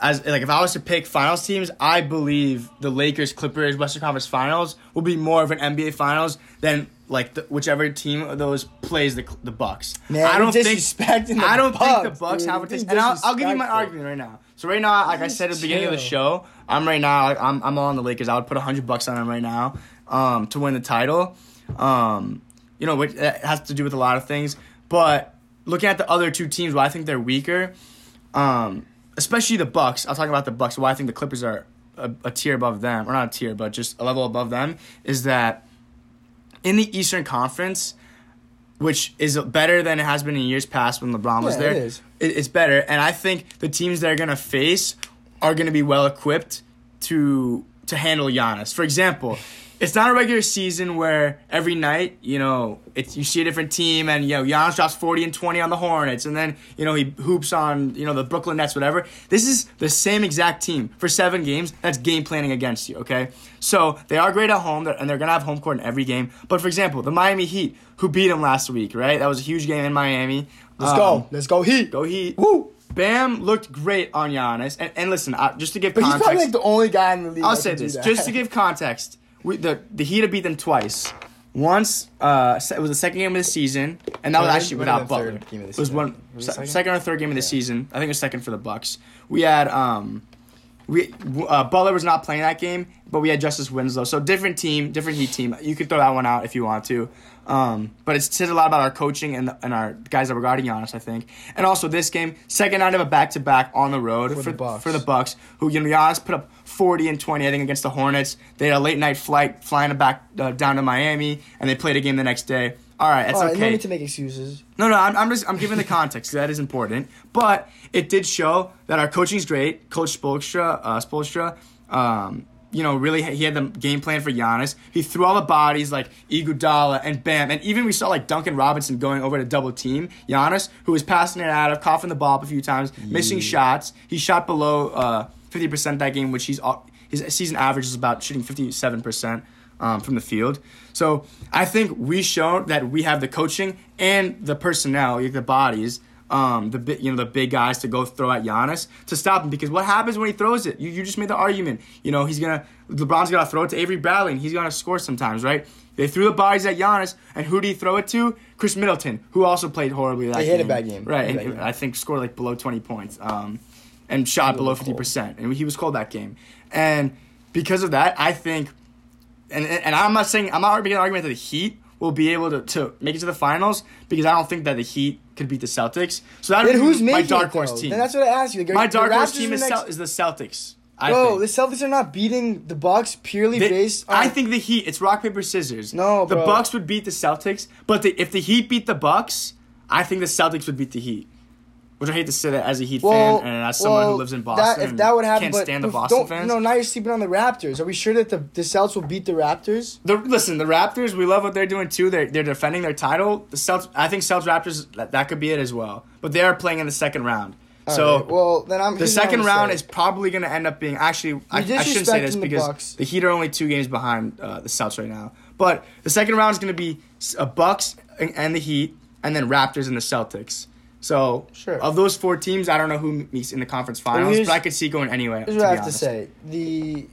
[SPEAKER 2] as like if I was to pick finals teams, I believe the Lakers, Clippers, Western Conference Finals will be more of an NBA Finals than like the, whichever team of those plays the the Bucks.
[SPEAKER 1] Man,
[SPEAKER 2] I don't think. I don't think the
[SPEAKER 1] Bucks,
[SPEAKER 2] Bucks
[SPEAKER 1] dude.
[SPEAKER 2] have a. And I'll, I'll give you my argument right now. So right now, like I said at the beginning of the show, I'm right now. Like, I'm I'm all on the Lakers. I would put hundred bucks on them right now, um, to win the title. Um, you know, which has to do with a lot of things. But looking at the other two teams, why I think they're weaker, um, especially the Bucks. I'll talk about the Bucks. Why I think the Clippers are a, a tier above them, or not a tier, but just a level above them, is that in the Eastern Conference, which is better than it has been in years past when LeBron was
[SPEAKER 1] Yeah,
[SPEAKER 2] there.
[SPEAKER 1] it is.
[SPEAKER 2] It- it's better, and I think the teams they're gonna face are gonna be well equipped to to handle Giannis. For example, it's not a regular season where every night you know it's you see a different team and you know Giannis drops forty and twenty on the Hornets, and then you know he hoops on you know the Brooklyn Nets, whatever. This is the same exact team for seven games. That's game planning against you. Okay, so they are great at home, and they're gonna have home court in every game. But for example, the Miami Heat, who beat them last week, right? That was a huge game in Miami.
[SPEAKER 1] Let's
[SPEAKER 2] Um,
[SPEAKER 1] go. Let's go Heat.
[SPEAKER 2] Go Heat.
[SPEAKER 1] Woo.
[SPEAKER 2] Bam looked great on Giannis. And, and listen, uh, just to give context.
[SPEAKER 1] But he's probably like the only guy in the league.
[SPEAKER 2] I'll say this just to give context. We, the the Heat have beat them twice. Once uh, it was the second game of the season, and that was actually without Butler.
[SPEAKER 1] game of the
[SPEAKER 2] It was one
[SPEAKER 1] Was
[SPEAKER 2] se-
[SPEAKER 1] second?
[SPEAKER 2] or third game of the season. I think it was second for the Bucks. We had um, we uh, Butler was not playing that game, but we had Justice Winslow. So different team, different Heat team. You could throw that one out if you want to. Um, but it says a lot about our coaching and, and our guys that were guarding Giannis, I think. And also this game, second night of a back to back on the road
[SPEAKER 1] For
[SPEAKER 2] for,
[SPEAKER 1] the Bucks.
[SPEAKER 2] for the Bucks, who you know Giannis put up 40 and 20, I think, against the Hornets. They had a late night flight flying back uh, down to Miami, and they played a game the next day. All right, that's
[SPEAKER 1] All right, no
[SPEAKER 2] okay.
[SPEAKER 1] need to make excuses.
[SPEAKER 2] No, no, I'm, I'm just I'm giving the context. that is important. But it did show that our coaching is great. Coach Spoelstra, uh, Spoelstra, um, you know, really he had the game plan for Giannis. He threw all the bodies like Iguodala and Bam, and even we saw like Duncan Robinson going over to double team Giannis, who was passing it out of, coughing the ball up a few times, missing shots. He shot below uh, 50% that game, which he's his season average is about shooting 57% um, from the field. So I think we showed that we have the coaching and the personnel, like the bodies, um, the you know the big guys to go throw at Giannis to stop him. Because what happens when he throws it? You, you just made the argument. You know he's gonna LeBron's gonna throw it to Avery Bradley and he's gonna score sometimes, right? They threw the bodies at Giannis, and who did he throw it to? Khris Middleton, who also played horribly that
[SPEAKER 1] He
[SPEAKER 2] game.
[SPEAKER 1] had a bad game.
[SPEAKER 2] right?
[SPEAKER 1] He had a
[SPEAKER 2] and
[SPEAKER 1] bad game.
[SPEAKER 2] I think scored like below twenty points, um, and shot below fifty percent, and he was cold that game. And because of that, I think and and I'm not saying I'm not making an argument that the Heat will be able to, to make it to the finals because I don't think that the Heat could beat the Celtics. So that
[SPEAKER 1] Then who's
[SPEAKER 2] my dark horse
[SPEAKER 1] though?
[SPEAKER 2] team.
[SPEAKER 1] Then that's what I asked you. Like,
[SPEAKER 2] my dark horse team
[SPEAKER 1] the
[SPEAKER 2] is,
[SPEAKER 1] next-
[SPEAKER 2] Cel- is the Celtics. I
[SPEAKER 1] Bro,
[SPEAKER 2] think.
[SPEAKER 1] the Celtics are not beating the Bucks purely
[SPEAKER 2] They-
[SPEAKER 1] based on.
[SPEAKER 2] I think the Heat. It's rock paper scissors.
[SPEAKER 1] No,
[SPEAKER 2] the
[SPEAKER 1] bro.
[SPEAKER 2] Bucks would beat the Celtics, but the, if the Heat beat the Bucks, I think the Celtics would beat the Heat. Which I hate to say that as a Heat
[SPEAKER 1] well,
[SPEAKER 2] fan and as someone
[SPEAKER 1] well,
[SPEAKER 2] who lives in Boston.
[SPEAKER 1] That, if that would happen,
[SPEAKER 2] can't stand the Boston
[SPEAKER 1] don't,
[SPEAKER 2] fans.
[SPEAKER 1] No, now you're sleeping on the Raptors. Are we sure that the the Celtics will beat the Raptors?
[SPEAKER 2] The, listen, the Raptors, we love what they're doing too. They're, they're defending their title. The Celtics, I think Celtics Raptors that, that could be it as well. But they are playing in the second round. so
[SPEAKER 1] Alright, well, then I'm
[SPEAKER 2] the
[SPEAKER 1] here's what I'm
[SPEAKER 2] second round is probably going to end up being actually. I, I shouldn't say this because
[SPEAKER 1] Bucks.
[SPEAKER 2] the Heat are only two games behind uh, the Celtics right now. But the second round is going to be a Bucks and, and the Heat, and then Raptors and the Celtics. So
[SPEAKER 1] Sure.
[SPEAKER 2] of those four teams, I don't know who meets in the conference finals, but I could see going anyway.
[SPEAKER 1] Here's what I have
[SPEAKER 2] honest.
[SPEAKER 1] to say. The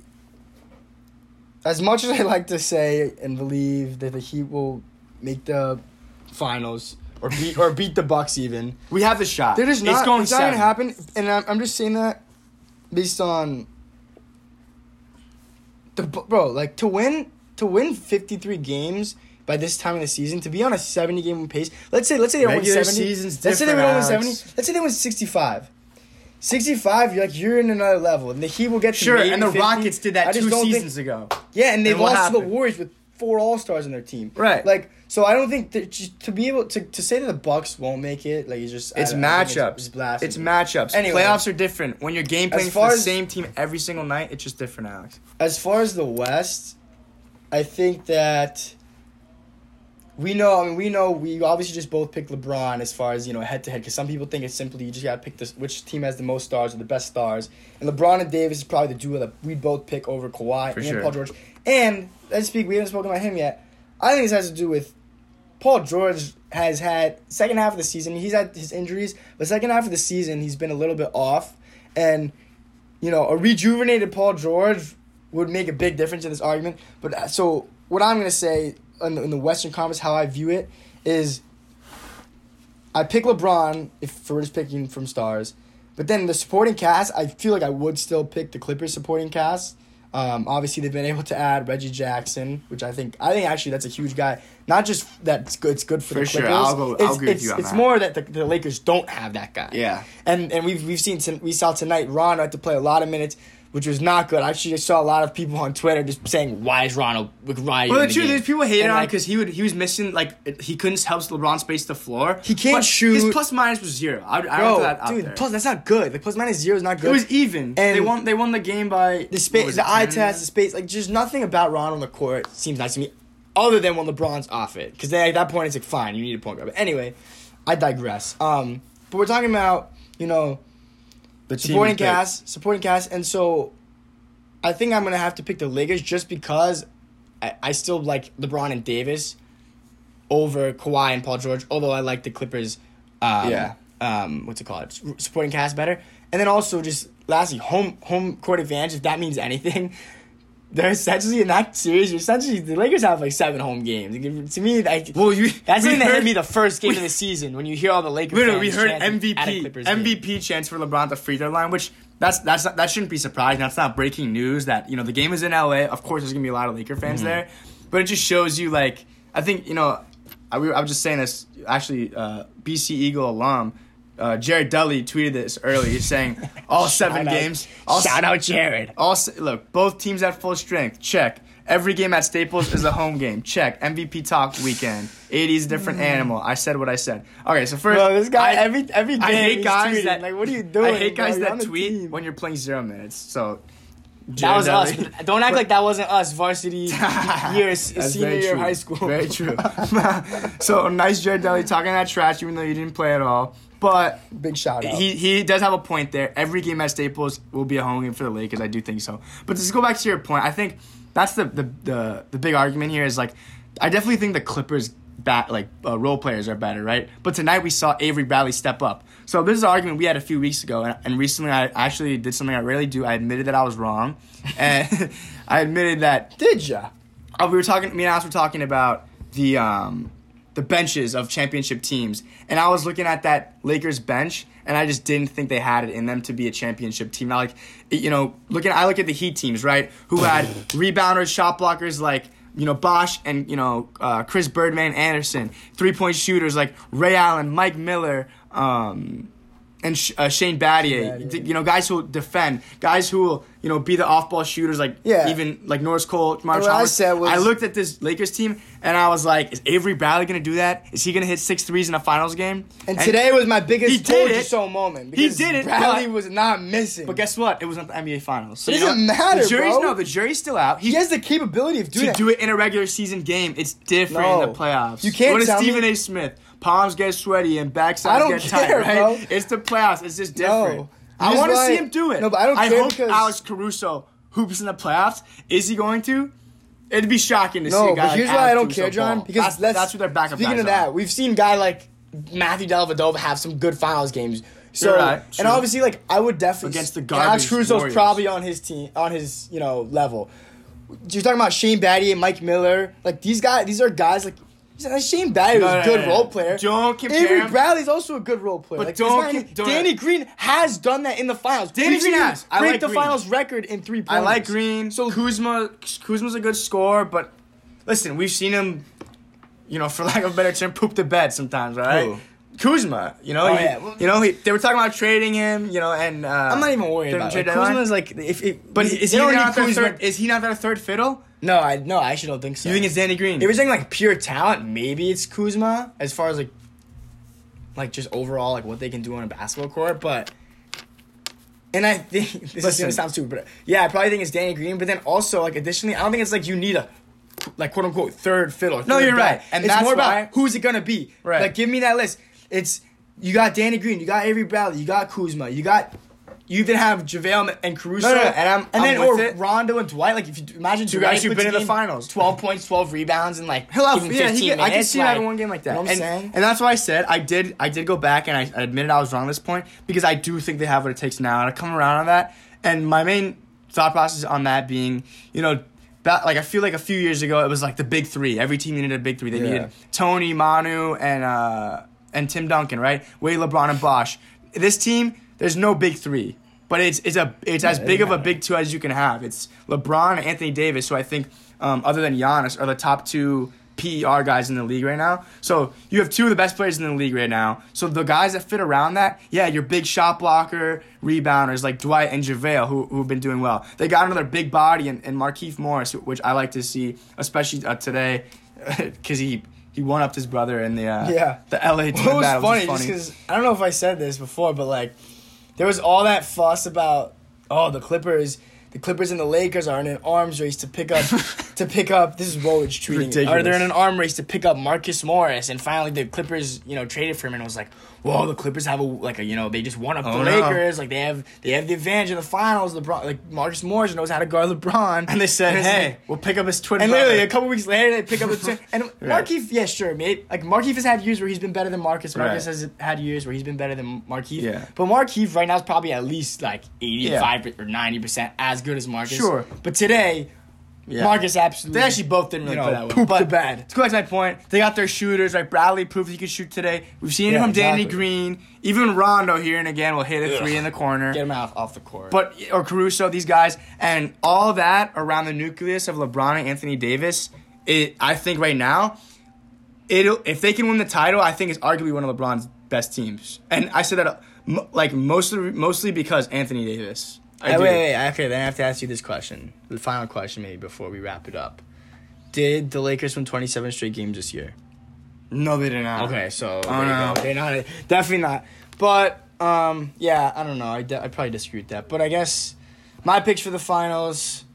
[SPEAKER 1] as much as I like to say and believe that the Heat will make the finals or beat or beat the Bucks even,
[SPEAKER 2] We have the shot.
[SPEAKER 1] they're just not.
[SPEAKER 2] It's going
[SPEAKER 1] it's not gonna happen. And I'm, I'm just saying that based on the bro, like to win to win 53 games. By this time of the season, to be on a seventy game pace, let's say let's say they win seventy.
[SPEAKER 2] season's
[SPEAKER 1] let's say they win only seventy. Let's say they win sixty five. 65, you're like you're in another level, and the Heat will get to
[SPEAKER 2] Sure, and the
[SPEAKER 1] 50.
[SPEAKER 2] Rockets did that two
[SPEAKER 1] don't think-
[SPEAKER 2] seasons ago.
[SPEAKER 1] yeah, and they
[SPEAKER 2] And
[SPEAKER 1] lost to the? Warriors with four All Stars in their team.
[SPEAKER 2] Right.
[SPEAKER 1] Like, so I don't think that just to be able to, to say that the Bucks won't make it, like it's just
[SPEAKER 2] It's
[SPEAKER 1] don't- I think
[SPEAKER 2] matchups.
[SPEAKER 1] It's, blasphemy.
[SPEAKER 2] It's matchups.
[SPEAKER 1] Anyway.
[SPEAKER 2] Playoffs are different. When you're game playing for the
[SPEAKER 1] as-
[SPEAKER 2] same team every single night, it's just different, Alex.
[SPEAKER 1] As far as the West, I think that we know. I mean, we know we obviously just both picked LeBron as far as you know head to head because some people think it's simply you just gotta pick this which team has the most stars or the best stars. And LeBron and Davis is probably the duo that we both pick over Kawhi
[SPEAKER 2] For
[SPEAKER 1] and
[SPEAKER 2] sure.
[SPEAKER 1] Paul George. And let's speak. We haven't spoken about him yet. I think this has to do with Paul George has had second half of the season. He's had his injuries, but second half of the season he's been a little bit off, and you know a rejuvenated Paul George would make a big difference in this argument. But uh, so what I'm gonna say in the, in the Western Conference, how I view it is, I pick LeBron if for just picking from stars, but then the supporting cast, I feel like I would still pick the Clippers supporting cast. Um, obviously, they've been able to add Reggie Jackson, which I think I think actually that's a huge guy. Not just that it's good, it's good for,
[SPEAKER 2] For
[SPEAKER 1] the
[SPEAKER 2] sure,
[SPEAKER 1] Clippers.
[SPEAKER 2] I'll go- I'll
[SPEAKER 1] It's-
[SPEAKER 2] agree with you on
[SPEAKER 1] it's
[SPEAKER 2] that.
[SPEAKER 1] more that the, the Lakers don't have that guy.
[SPEAKER 2] Yeah.
[SPEAKER 1] And and we've we've seen we saw tonight Ron had to play a lot of minutes, which was not good. I actually saw a lot of people on Twitter just saying, "Why is Ron? Why?"
[SPEAKER 2] Well, the truth
[SPEAKER 1] game?"
[SPEAKER 2] is, people hated
[SPEAKER 1] And,
[SPEAKER 2] on
[SPEAKER 1] like,
[SPEAKER 2] because he would he was missing like he couldn't help LeBron space the floor.
[SPEAKER 1] He can't shoot.
[SPEAKER 2] His plus minus was zero. I, I
[SPEAKER 1] Bro,
[SPEAKER 2] that
[SPEAKER 1] dude, plus that's not good. The plus minus zero is not good.
[SPEAKER 2] it was even.
[SPEAKER 1] And-
[SPEAKER 2] they won. They won the game by
[SPEAKER 1] the space, the eye test, the space. Like, just nothing about Ronald on the court seems nice to me, other than when LeBron's off it. Because at that point, it's like, fine, you need a point guard. But anyway, I digress. Um, but we're talking about you know
[SPEAKER 2] The
[SPEAKER 1] supporting
[SPEAKER 2] picked.
[SPEAKER 1] cast, supporting cast, and so I think I'm gonna have to pick the Lakers just because I, I still like LeBron and Davis over Kawhi and Paul George. Although I like the Clippers. Um,
[SPEAKER 2] Yeah.
[SPEAKER 1] Um, what's it called? Supporting cast better, and then also just lastly home home court advantage. If that means anything. They're essentially in that series. You're essentially the Lakers have like seven home games. To me, like,
[SPEAKER 2] Well, you
[SPEAKER 1] that's something that hit me the first game
[SPEAKER 2] we-
[SPEAKER 1] of the season when you hear all the Lakers. Fans
[SPEAKER 2] we heard
[SPEAKER 1] a
[SPEAKER 2] MVP
[SPEAKER 1] game.
[SPEAKER 2] MVP chance for LeBron at the free throw line, which that's that's not, that shouldn't be surprising. That's not breaking news. That you know the game is in LA. Of course, there's gonna be a lot of Laker fans
[SPEAKER 1] Mm-hmm.
[SPEAKER 2] there, but it just shows you like I think you know I, we, I was just saying this actually uh, BC Eagle alum. Uh, Jared Dudley tweeted this early. He's saying all seven
[SPEAKER 1] out-
[SPEAKER 2] games. All
[SPEAKER 1] Shout out Jared.
[SPEAKER 2] all se- look, both teams at full strength. Check. Every game at Staples is a home game. Check. MVP talk weekend. AD is a different animal. I said what I said. Okay, so first,
[SPEAKER 1] Mm. Bro, this guy
[SPEAKER 2] I,
[SPEAKER 1] every every game
[SPEAKER 2] I hate guys
[SPEAKER 1] tweeting.
[SPEAKER 2] that
[SPEAKER 1] like, what are you doing?
[SPEAKER 2] I hate guys
[SPEAKER 1] You're
[SPEAKER 2] that tweet when you're playing zero minutes. So
[SPEAKER 1] That was us. Don't act like that wasn't us. Varsity years, senior year of high school.
[SPEAKER 2] Very true. so nice, Jared Dudley talking that trash, even though you didn't play at all. But
[SPEAKER 1] Big shout out.
[SPEAKER 2] he he does have a point there. Every game at Staples will be a home game for the Lakers. I do think so. But to go back to your point, I think that's the the the, the big argument here is like I definitely think the Clippers bat like uh, role players are better, right? But tonight we saw Avery Bradley step up. So this is an argument we had a few weeks ago, and, and recently I actually did something I rarely do. I admitted that I was wrong, and I admitted that
[SPEAKER 1] Did ya?
[SPEAKER 2] Oh, we were talking. Me and Alex were talking about the um, the benches of championship teams, and I was looking at that Lakers bench, and I just didn't think they had it in them to be a championship team. Now, like, you know, looking, I look at the Heat teams, right, who had rebounders, shot blockers like you know Bosh and you know uh, Chris Birdman Andersen, three point shooters like Ray Allen, Mike Miller. Um, and Sh- uh, Shane Battier,
[SPEAKER 1] Battier.
[SPEAKER 2] D- you know, guys who will defend, guys who will, you know, be the off-ball shooters, like
[SPEAKER 1] Yeah.
[SPEAKER 2] even like Norris Cole, Marsh
[SPEAKER 1] what I said was-
[SPEAKER 2] I looked at this Lakers team and I was like, is Avery Bradley gonna do that? Is he gonna hit six threes in a finals game?
[SPEAKER 1] And, today was my biggest He did
[SPEAKER 2] it.
[SPEAKER 1] so moment.
[SPEAKER 2] He did it,
[SPEAKER 1] Bradley
[SPEAKER 2] but-
[SPEAKER 1] was not missing.
[SPEAKER 2] But guess what? It was not the NBA Finals. So
[SPEAKER 1] It
[SPEAKER 2] you know
[SPEAKER 1] doesn't matter,
[SPEAKER 2] The jury's
[SPEAKER 1] bro.
[SPEAKER 2] no, the jury's still out.
[SPEAKER 1] he has the capability of doing
[SPEAKER 2] to
[SPEAKER 1] it.
[SPEAKER 2] do it in a regular season game, it's different in the playoffs.
[SPEAKER 1] You can't
[SPEAKER 2] What is
[SPEAKER 1] tell me-
[SPEAKER 2] Stephen A. Smith? Palms get sweaty and backsides get tight,
[SPEAKER 1] care,
[SPEAKER 2] right?
[SPEAKER 1] bro.
[SPEAKER 2] It's the playoffs. It's just
[SPEAKER 1] No.
[SPEAKER 2] different. I want to see him do it.
[SPEAKER 1] No, but I don't
[SPEAKER 2] I
[SPEAKER 1] care
[SPEAKER 2] hope
[SPEAKER 1] because-
[SPEAKER 2] Alex Caruso hoops in the playoffs. Is he going to? It'd be shocking to see a guy
[SPEAKER 1] but here's
[SPEAKER 2] like
[SPEAKER 1] why I don't care, John.
[SPEAKER 2] ball.
[SPEAKER 1] Because
[SPEAKER 2] that's,
[SPEAKER 1] let's,
[SPEAKER 2] that's what their backup
[SPEAKER 1] Speaking of that, we've seen guy like Matthew Dellavedova have some good finals games. So
[SPEAKER 2] You're right,
[SPEAKER 1] and obviously, like I would definitely
[SPEAKER 2] Against the
[SPEAKER 1] and Alex
[SPEAKER 2] garbage
[SPEAKER 1] Caruso's
[SPEAKER 2] Warriors.
[SPEAKER 1] probably on his team, on his you know level. You're talking about Shane Battier, and Mike Miller, like these guys. These are guys like. Shane Battier
[SPEAKER 2] No,
[SPEAKER 1] was
[SPEAKER 2] no,
[SPEAKER 1] a good
[SPEAKER 2] no, no.
[SPEAKER 1] role player.
[SPEAKER 2] Don't compare
[SPEAKER 1] Avery
[SPEAKER 2] him.
[SPEAKER 1] Bradley's also a good role player.
[SPEAKER 2] But
[SPEAKER 1] Like,
[SPEAKER 2] don't
[SPEAKER 1] not-
[SPEAKER 2] don't-
[SPEAKER 1] Danny Green has done that in the finals.
[SPEAKER 2] Danny Green has. I
[SPEAKER 1] break
[SPEAKER 2] like
[SPEAKER 1] the
[SPEAKER 2] Green.
[SPEAKER 1] finals record in three points.
[SPEAKER 2] I like Green. So Kuzma, Kuzma's a good scorer, but listen, we've seen him, you know, for lack of a better term, poop the bed sometimes, right?
[SPEAKER 1] Who?
[SPEAKER 2] Kuzma, you know,
[SPEAKER 1] Oh,
[SPEAKER 2] he-
[SPEAKER 1] yeah. Well-
[SPEAKER 2] you know, he, they were talking about trading him, you know, and uh,
[SPEAKER 1] I'm not even worried about it. Like. Kuzma's like if, if
[SPEAKER 2] But is he not their third? Is he not their third fiddle?
[SPEAKER 1] No, I no, I actually don't think so.
[SPEAKER 2] You think it's Danny Green?
[SPEAKER 1] If we're saying like pure talent, maybe it's Kuzma as far as like like just overall like what they can do on a basketball court, but and I think this is gonna sound stupid, but yeah, I probably think it's Danny Green. But then also like additionally, I don't think it's like you need a like quote unquote third fiddle.
[SPEAKER 2] No, you're
[SPEAKER 1] bat.
[SPEAKER 2] right. And
[SPEAKER 1] it's
[SPEAKER 2] that's
[SPEAKER 1] more
[SPEAKER 2] why-
[SPEAKER 1] about who's it gonna be.
[SPEAKER 2] Right.
[SPEAKER 1] Like give me that list. It's you got Danny Green, you got Avery Bradley, you got Kuzma, you got. You even have JaVale and Caruso,
[SPEAKER 2] No, no, no, and I'm-
[SPEAKER 1] and then
[SPEAKER 2] I'm with
[SPEAKER 1] or
[SPEAKER 2] it.
[SPEAKER 1] Rondo and Dwight. Like if you imagine
[SPEAKER 2] Two
[SPEAKER 1] Dwight
[SPEAKER 2] guys who've been in the finals.
[SPEAKER 1] twelve points, twelve rebounds, and like
[SPEAKER 2] He'll have,
[SPEAKER 1] even
[SPEAKER 2] yeah,
[SPEAKER 1] 15
[SPEAKER 2] he, I can see having
[SPEAKER 1] like-
[SPEAKER 2] one game like that.
[SPEAKER 1] You know what I'm
[SPEAKER 2] and,
[SPEAKER 1] saying?
[SPEAKER 2] and that's why I said I did. I did go back and I, I admitted I was wrong at this point because I do think they have what it takes now to come around on that. And my main thought process on that being, you know, like I feel like a few years ago it was like the big three. Every team needed a big three. They
[SPEAKER 1] Yeah.
[SPEAKER 2] needed Tony, Manu, and uh, and Tim Duncan, right? Wade, LeBron, and Bosh. This team, there's no big three. But it's it's a it's as big of a big two as you can have. It's LeBron and Anthony Davis, who I think, um, other than Giannis, are the top two PER guys in the league right now. So you have two of the best players in the league right now. So the guys that fit around that, yeah, your big shot blocker, rebounders like Dwight and JaVale, who who've been doing well. They got another big body in, in Markieff Morris, which I like to see, especially uh, today, because he. He one upped his brother in the uh,
[SPEAKER 1] Yeah.
[SPEAKER 2] the LA
[SPEAKER 1] What was
[SPEAKER 2] battle,
[SPEAKER 1] funny,
[SPEAKER 2] which
[SPEAKER 1] just because I don't know if I said this before, but like there was all that fuss about oh the Clippers, the Clippers and the Lakers are in an arms race to pick up to pick up. This is Woj tweeting.
[SPEAKER 2] Ridiculous.
[SPEAKER 1] Or they're in an arm race to pick up Marcus Morris, and finally the Clippers you know traded for him, and it was like whoa the Clippers have a like a you know they just won up
[SPEAKER 2] Oh,
[SPEAKER 1] the
[SPEAKER 2] no.
[SPEAKER 1] Lakers like they have they have the advantage in the finals. LeBron like Marcus Morris knows how to guard LeBron,
[SPEAKER 2] And they said,
[SPEAKER 1] it's
[SPEAKER 2] "Hey,
[SPEAKER 1] like-
[SPEAKER 2] we'll pick up his twin
[SPEAKER 1] and
[SPEAKER 2] brother."
[SPEAKER 1] literally a couple weeks later, they pick up the twin. And
[SPEAKER 2] Right.
[SPEAKER 1] Markieff, yeah, sure, mate. Like Markieff has had years where he's been better than Marcus. Marcus
[SPEAKER 2] Right.
[SPEAKER 1] has had years where he's been better than Markieff.
[SPEAKER 2] Yeah.
[SPEAKER 1] But Markieff right now is probably at least like eighty-five or ninety percent as good as Marcus.
[SPEAKER 2] Sure.
[SPEAKER 1] But today,
[SPEAKER 2] Yeah.
[SPEAKER 1] Marcus absolutely.
[SPEAKER 2] They actually both didn't really
[SPEAKER 1] you
[SPEAKER 2] play
[SPEAKER 1] know,
[SPEAKER 2] that well.
[SPEAKER 1] pooped
[SPEAKER 2] But
[SPEAKER 1] the bed.
[SPEAKER 2] To go back to my point, they got their shooters. Right, Bradley proved he could shoot today. We've seen it
[SPEAKER 1] Yeah,
[SPEAKER 2] from Danny. Green. Even Rondo here and again will hit a three in the corner.
[SPEAKER 1] Get him out off the court.
[SPEAKER 2] But or Caruso, these guys, and all that around the nucleus of LeBron and Anthony Davis. It, I think right now, it'll if they can win the title, I think it's arguably one of LeBron's best teams. And I said that like mostly mostly because Anthony Davis. I
[SPEAKER 1] Hey,
[SPEAKER 2] do.
[SPEAKER 1] wait, wait, wait, okay, then I have to ask you this question. The final question, maybe before we wrap it up. Did the Lakers win twenty-seven straight games this year?
[SPEAKER 2] No, they did not.
[SPEAKER 1] Okay, so
[SPEAKER 2] Oh,
[SPEAKER 1] there you
[SPEAKER 2] no.
[SPEAKER 1] go. They're not definitely not. But um, yeah, I don't know. I de- I probably disagree with that. But I guess my picks for the finals.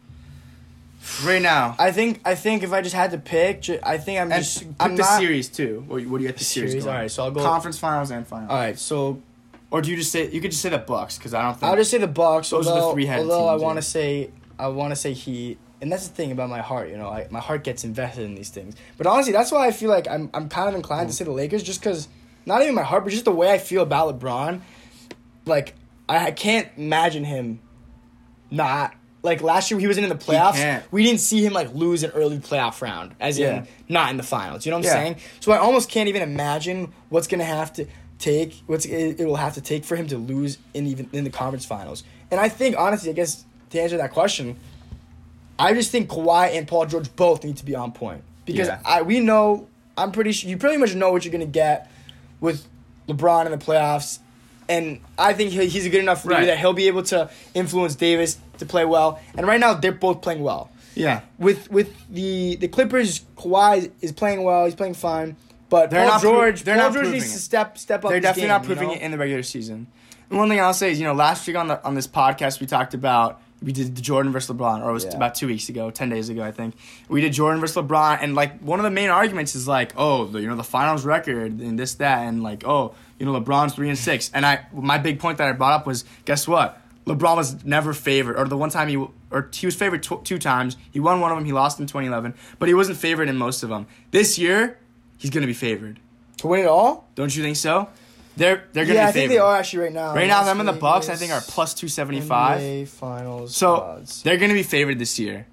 [SPEAKER 2] Right now,
[SPEAKER 1] I think I think if I just had to pick, ju- I think I'm
[SPEAKER 2] and
[SPEAKER 1] just
[SPEAKER 2] pick
[SPEAKER 1] I'm
[SPEAKER 2] the
[SPEAKER 1] not-
[SPEAKER 2] series too. What, what do you get the series?
[SPEAKER 1] Series?
[SPEAKER 2] going?
[SPEAKER 1] Alright, so I'll go-
[SPEAKER 2] conference finals and finals.
[SPEAKER 1] All right, so
[SPEAKER 2] Or do you just say you could just say the Bucks because I don't think
[SPEAKER 1] I'll just say the Bucks.
[SPEAKER 2] Those are the three-headed
[SPEAKER 1] although I
[SPEAKER 2] teams,
[SPEAKER 1] want
[SPEAKER 2] yeah.
[SPEAKER 1] to say I want to say Heat, and that's the thing about my heart. You know, I, my heart gets invested in these things. But honestly, that's why I feel like I'm I'm kind of inclined to say the Lakers, just because not even my heart, but just the way I feel about LeBron. Like I, I can't imagine him not like last year he wasn't in the playoffs. We didn't see him like lose an early playoff round, as
[SPEAKER 2] Yeah.
[SPEAKER 1] in not in the finals. You know what I'm
[SPEAKER 2] Yeah.
[SPEAKER 1] saying? So I almost can't even imagine what's gonna have to take what's it, it will have to take for him to lose in even in the conference finals. And I think honestly, I guess to answer that question, I just think Kawhi and Paul George both need to be on point because
[SPEAKER 2] Yeah.
[SPEAKER 1] I we know I'm pretty sure you pretty much know what you're gonna get with LeBron in the playoffs, and I think he, he's a good enough leader
[SPEAKER 2] Right.
[SPEAKER 1] that he'll be able to influence Davis to play well. And right now they're both playing well.
[SPEAKER 2] Yeah.
[SPEAKER 1] With with the the Clippers, Kawhi is playing well. He's playing fine, but
[SPEAKER 2] They're
[SPEAKER 1] Paul
[SPEAKER 2] not
[SPEAKER 1] George.
[SPEAKER 2] they're
[SPEAKER 1] Paul
[SPEAKER 2] not
[SPEAKER 1] George needs
[SPEAKER 2] it.
[SPEAKER 1] to step step up.
[SPEAKER 2] They're definitely
[SPEAKER 1] game,
[SPEAKER 2] not
[SPEAKER 1] you
[SPEAKER 2] proving
[SPEAKER 1] know?
[SPEAKER 2] it in the regular season. And one thing I'll say is, you know, last week on the on this podcast we talked about we did the Jordan versus LeBron, or it was
[SPEAKER 1] Yeah.
[SPEAKER 2] about two weeks ago, ten days ago, I think. We did Jordan versus LeBron, and like one of the main arguments is like, oh, the, you know, the finals record and this that, and like, oh, you know, LeBron's three and six. And I, my big point that I brought up was, guess what? LeBron was never favored, or the one time he, or he was favored tw- two times. He won one of them. He lost in 2011, but he wasn't favored in most of them. This year, he's gonna be favored.
[SPEAKER 1] to win it all.
[SPEAKER 2] Don't you think so? They're they're gonna
[SPEAKER 1] Yeah,
[SPEAKER 2] be favored.
[SPEAKER 1] I think they are actually right now.
[SPEAKER 2] Right now, them and the Bucks, I think, are plus two seventy five.
[SPEAKER 1] Finals.
[SPEAKER 2] So
[SPEAKER 1] odds.
[SPEAKER 2] they're gonna be favored this year.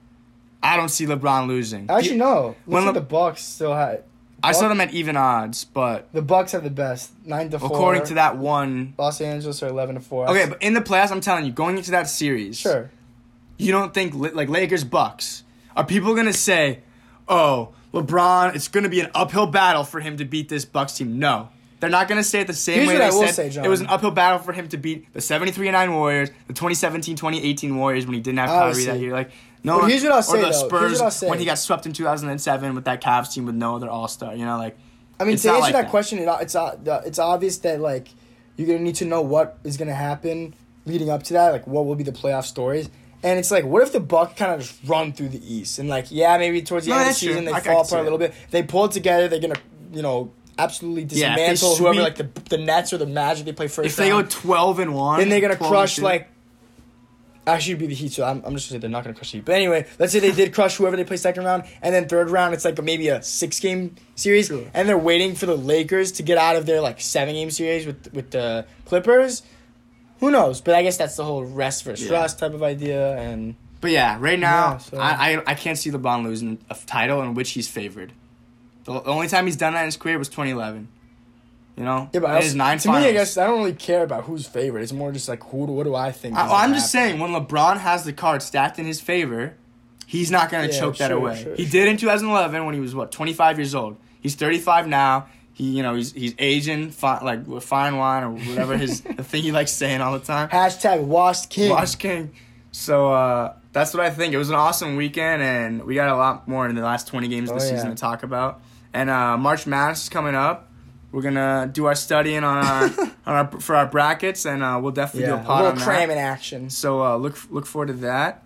[SPEAKER 2] I don't see LeBron losing.
[SPEAKER 1] actually no.
[SPEAKER 2] When
[SPEAKER 1] like
[SPEAKER 2] Le-
[SPEAKER 1] the Bucks still had.
[SPEAKER 2] I saw them at even odds, but
[SPEAKER 1] The Bucks have the best nine to four.
[SPEAKER 2] according to that one,
[SPEAKER 1] Los Angeles are eleven to four.
[SPEAKER 2] okay, but in the playoffs, I'm telling you, going into that series,
[SPEAKER 1] sure.
[SPEAKER 2] you don't think like Lakers Bucks are people gonna say, oh, LeBron, it's gonna be an uphill battle for him to beat this Bucks team? No. They're not gonna say it the same
[SPEAKER 1] Here's
[SPEAKER 2] way they
[SPEAKER 1] I
[SPEAKER 2] said
[SPEAKER 1] say, John.
[SPEAKER 2] it was an uphill battle for him to beat the 73 and 9 Warriors, the 2017-2018 Warriors when he didn't have Kyrie that year. Like no, one-
[SPEAKER 1] here's what I'll say,
[SPEAKER 2] or the
[SPEAKER 1] though.
[SPEAKER 2] Spurs
[SPEAKER 1] say.
[SPEAKER 2] when he got swept in 2007 with that Cavs team with no other All Star. You know, like
[SPEAKER 1] I mean, to answer
[SPEAKER 2] like
[SPEAKER 1] that,
[SPEAKER 2] that.
[SPEAKER 1] question, it, it's uh, it's obvious that like you're gonna need to know what is gonna happen leading up to that. Like, what will be the playoff stories? And it's like, what if the Bucks kind of just run through the East and like, yeah, maybe towards the
[SPEAKER 2] No,
[SPEAKER 1] end of the
[SPEAKER 2] that's true.
[SPEAKER 1] season they
[SPEAKER 2] I-
[SPEAKER 1] fall apart a little bit. They pull it together. They're gonna, you know, absolutely
[SPEAKER 2] Yeah,
[SPEAKER 1] dismantle whoever
[SPEAKER 2] sweep-
[SPEAKER 1] like the the Nets or the Magic they play first.
[SPEAKER 2] if they go 12 and one,
[SPEAKER 1] then they're gonna crush like. Actually, be the Heat. So I'm, I'm just gonna say they're not gonna crush the Heat. But anyway, let's say they did crush whoever they play second round, and then third round it's like maybe a six game series,
[SPEAKER 2] Sure.
[SPEAKER 1] and they're waiting for the Lakers to get out of their like seven game series with with the Clippers. Who knows? But I guess that's the whole rest versus
[SPEAKER 2] Yeah.
[SPEAKER 1] rest type of idea. And
[SPEAKER 2] But yeah, right now
[SPEAKER 1] Yeah, so-
[SPEAKER 2] I, I I can't see LeBron losing a title in which he's favored. The the only time he's done that in his career was 2011. You know,
[SPEAKER 1] yeah, but I
[SPEAKER 2] nine
[SPEAKER 1] to me, I guess I don't really care about who's favorite. It's more just like who. do- What do I think?
[SPEAKER 2] I,
[SPEAKER 1] is
[SPEAKER 2] I'm just saying when LeBron has the card stacked in his favor, he's not gonna
[SPEAKER 1] Yeah,
[SPEAKER 2] choke that away.
[SPEAKER 1] sure,
[SPEAKER 2] he
[SPEAKER 1] sure.
[SPEAKER 2] did in 2011 when he was what 25 years old. He's 35 now. He you know he's he's aging fi- like with fine wine or whatever his the thing he likes saying all the time.
[SPEAKER 1] Hashtag Wash king.
[SPEAKER 2] Wash King. So uh, that's what I think. It was an awesome weekend, and we got a lot more in the last 20 games of the
[SPEAKER 1] Oh,
[SPEAKER 2] season
[SPEAKER 1] yeah.
[SPEAKER 2] to talk about. And uh, March Madness is coming up. We're gonna do our studying on our, on our for our brackets, and uh, we'll definitely
[SPEAKER 1] Yeah,
[SPEAKER 2] do a
[SPEAKER 1] a
[SPEAKER 2] pod
[SPEAKER 1] little
[SPEAKER 2] on
[SPEAKER 1] cram
[SPEAKER 2] that.
[SPEAKER 1] in action.
[SPEAKER 2] So uh, look look forward to that.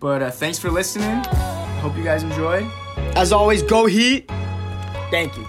[SPEAKER 2] But uh, thanks for listening. Hope you guys enjoyed.
[SPEAKER 1] As always, go Heat. Thank you.